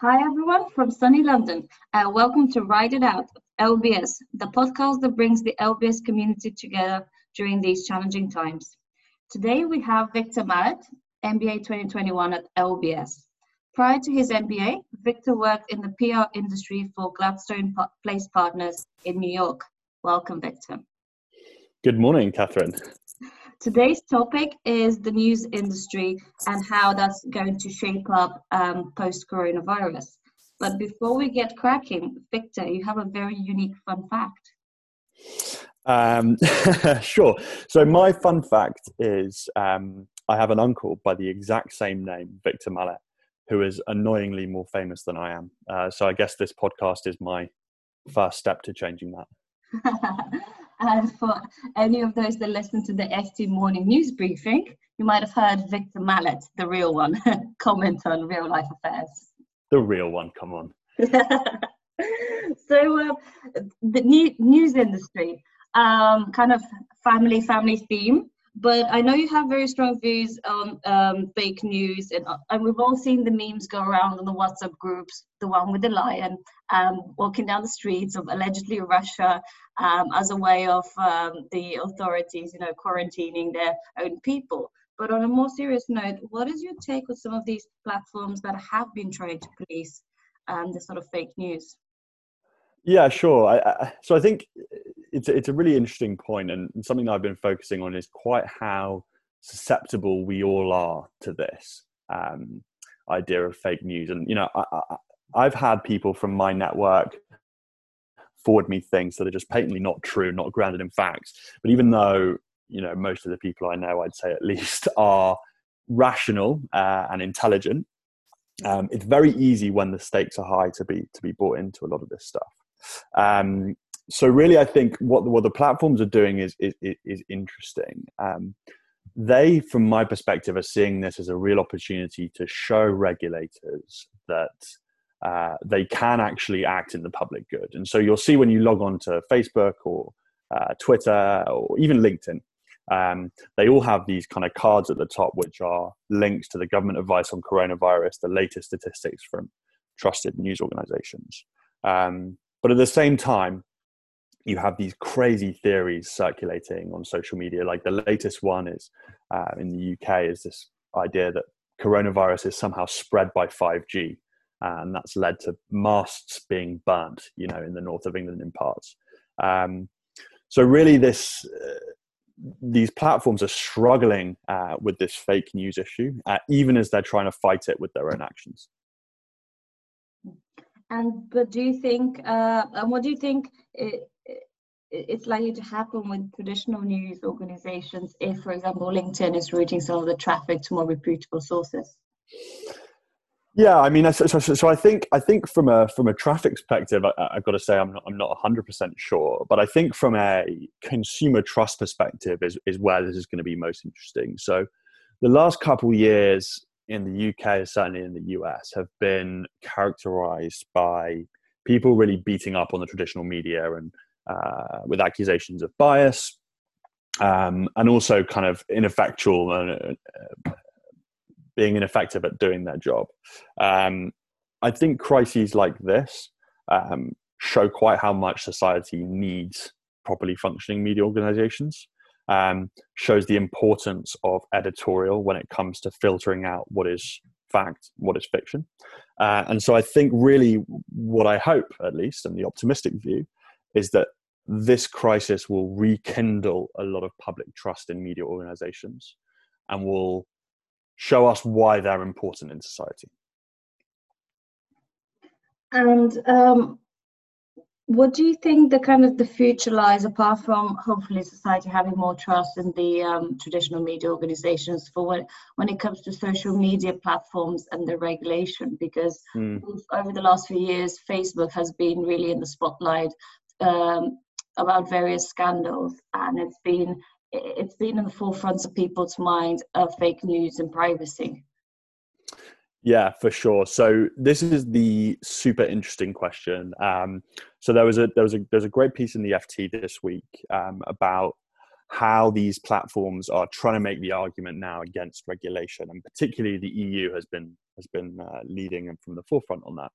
Hi, everyone from sunny London. Welcome to Ride It Out, LBS, the podcast that brings the LBS community together during these challenging times. Today, we have Victor Mallet, MBA 2021 at LBS. Prior to his MBA, Victor worked in the PR industry for Gladstone Place Partners in New York. Welcome, Victor. Good morning, Catherine. Today's topic is the news industry and how that's going to shape up um, post coronavirus. But before we get cracking, Victor, you have a very unique fun fact. Um, sure. So, my fun fact is um, I have an uncle by the exact same name, Victor Mallet, who is annoyingly more famous than I am. Uh, so, I guess this podcast is my first step to changing that. And for any of those that listen to the FT morning news briefing, you might have heard Victor Mallet, the real one, comment on real life affairs. The real one, come on. so, uh, the new, news industry, um, kind of family, family theme but I know you have very strong views on um, fake news, and, uh, and, we've all seen the memes go around on the WhatsApp groups. The one with the lion um, walking down the streets of allegedly Russia um, as a way of um, the authorities, you know, quarantining their own people. But on a more serious note, what is your take on some of these platforms that have been trying to police um, the sort of fake news? Yeah, sure. I, I, so I think it's it's a really interesting point, and something that I've been focusing on is quite how susceptible we all are to this um, idea of fake news. And you know, I, have had people from my network forward me things that are just patently not true, not grounded in facts. But even though you know most of the people I know, I'd say at least, are rational uh, and intelligent, um, it's very easy when the stakes are high to be to be bought into a lot of this stuff. Um, so really, I think what what the platforms are doing is is, is interesting. Um, they, from my perspective, are seeing this as a real opportunity to show regulators that uh, they can actually act in the public good. And so you'll see when you log on to Facebook or uh, Twitter or even LinkedIn, um, they all have these kind of cards at the top, which are links to the government advice on coronavirus, the latest statistics from trusted news organizations. Um, but at the same time, you have these crazy theories circulating on social media. Like the latest one is uh, in the UK is this idea that coronavirus is somehow spread by 5G, and that's led to masts being burnt, you know, in the north of England in parts. Um, so really, this uh, these platforms are struggling uh, with this fake news issue, uh, even as they're trying to fight it with their own actions. And but do you think? Uh, and what do you think? It, it's likely to happen with traditional news organizations if, for example, LinkedIn is routing some of the traffic to more reputable sources? Yeah, I mean, so, so, so I think I think from a from a traffic perspective, I, have got to say I'm not I'm not 100 percent sure, but I think from a consumer trust perspective is is where this is going to be most interesting. So, the last couple years, in the UK, certainly in the US, have been characterized by people really beating up on the traditional media and uh, with accusations of bias um, and also kind of ineffectual and uh, being ineffective at doing their job. Um, I think crises like this um, show quite how much society needs properly functioning media organizations um, shows the importance of editorial when it comes to filtering out what is fact, what is fiction. Uh, and so I think really what I hope, at least, and the optimistic view, is that this crisis will rekindle a lot of public trust in media organizations and will show us why they're important in society. And um, what do you think the kind of the future lies apart from hopefully society having more trust in the um, traditional media organizations for when, when it comes to social media platforms and the regulation because mm. over the last few years facebook has been really in the spotlight um, about various scandals and it's been it's been in the forefront of people's minds of fake news and privacy yeah, for sure. So this is the super interesting question. Um, so there was a there was a there's a great piece in the FT this week um, about how these platforms are trying to make the argument now against regulation, and particularly the EU has been has been uh, leading and from the forefront on that.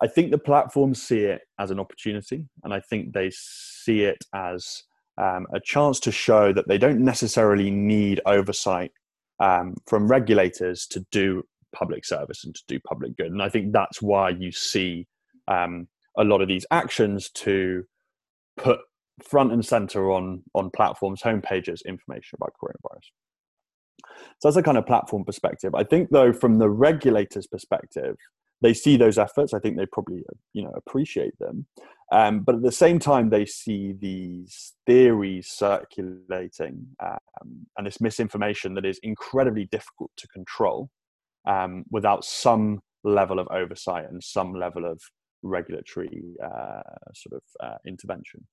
I think the platforms see it as an opportunity, and I think they see it as um, a chance to show that they don't necessarily need oversight um, from regulators to do public service and to do public good. And I think that's why you see um, a lot of these actions to put front and center on on platforms homepages information about coronavirus. So that's a kind of platform perspective. I think though from the regulators perspective they see those efforts. I think they probably you know appreciate them. Um, but at the same time they see these theories circulating um, and this misinformation that is incredibly difficult to control um, without some level of oversight and some level of regulatory uh, sort of uh, intervention.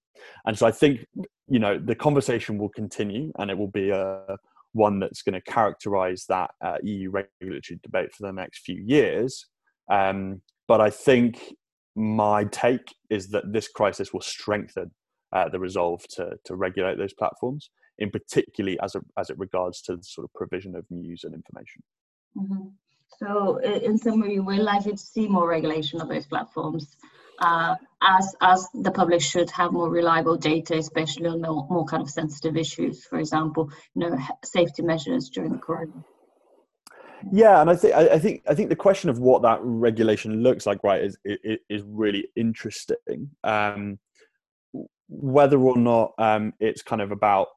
And so I think you know the conversation will continue, and it will be a one that's going to characterize that uh, EU regulatory debate for the next few years. Um, but I think my take is that this crisis will strengthen uh, the resolve to, to regulate those platforms, in particularly as, a, as it regards to the sort of provision of news and information. Mm-hmm. So in summary, we're likely to see more regulation of those platforms uh, as, as the public should have more reliable data, especially on more, more kind of sensitive issues, for example, you know, safety measures during the corona. Yeah, and I think I think I think the question of what that regulation looks like, right, is is, is really interesting. Um, whether or not um, it's kind of about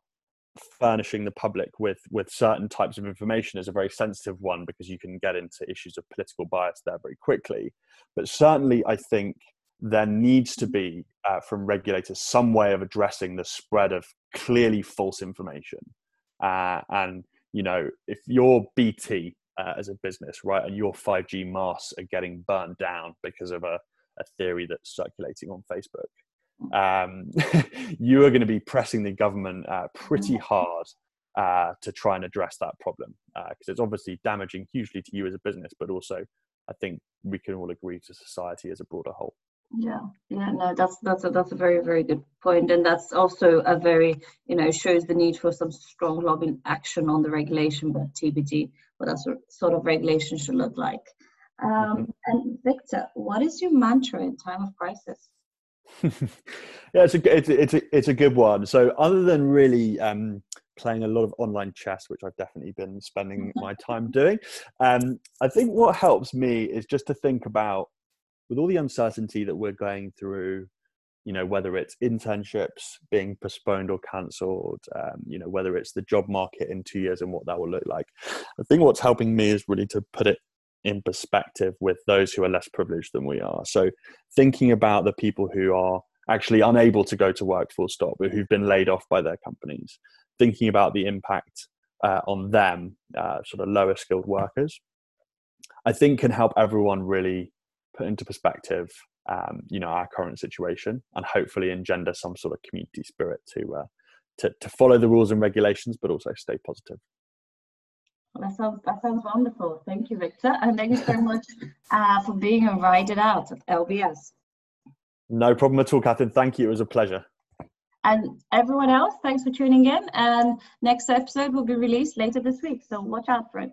furnishing the public with with certain types of information is a very sensitive one because you can get into issues of political bias there very quickly. But certainly, I think there needs to be uh, from regulators some way of addressing the spread of clearly false information. Uh, and you know, if you're BT uh, as a business, right, and your 5G masts are getting burned down because of a, a theory that's circulating on Facebook, um, you are going to be pressing the government uh, pretty mm. hard uh, to try and address that problem because uh, it's obviously damaging hugely to you as a business, but also I think we can all agree to society as a broader whole. Yeah, yeah, no, that's that's a that's a very very good point, and that's also a very you know shows the need for some strong lobbying action on the regulation, but TBD what that sort of regulation should look like. Um, mm-hmm. And Victor, what is your mantra in time of crisis? yeah, it's a it's a, it's a it's a good one. So other than really um, playing a lot of online chess, which I've definitely been spending my time doing, um, I think what helps me is just to think about with all the uncertainty that we're going through. You know, whether it's internships being postponed or cancelled, um, you know, whether it's the job market in two years and what that will look like. I think what's helping me is really to put it in perspective with those who are less privileged than we are. So thinking about the people who are actually unable to go to work full stop, who've been laid off by their companies, thinking about the impact uh, on them, uh, sort of lower skilled workers, I think can help everyone really put into perspective, um, you know, our current situation and hopefully engender some sort of community spirit to, uh, to, to follow the rules and regulations, but also stay positive. Well, that sounds that sounds wonderful. Thank you, Victor, and thank you so much uh, for being a ride it out at LBS. No problem at all, Catherine. Thank you. It was a pleasure. And everyone else, thanks for tuning in. And next episode will be released later this week, so watch out for it.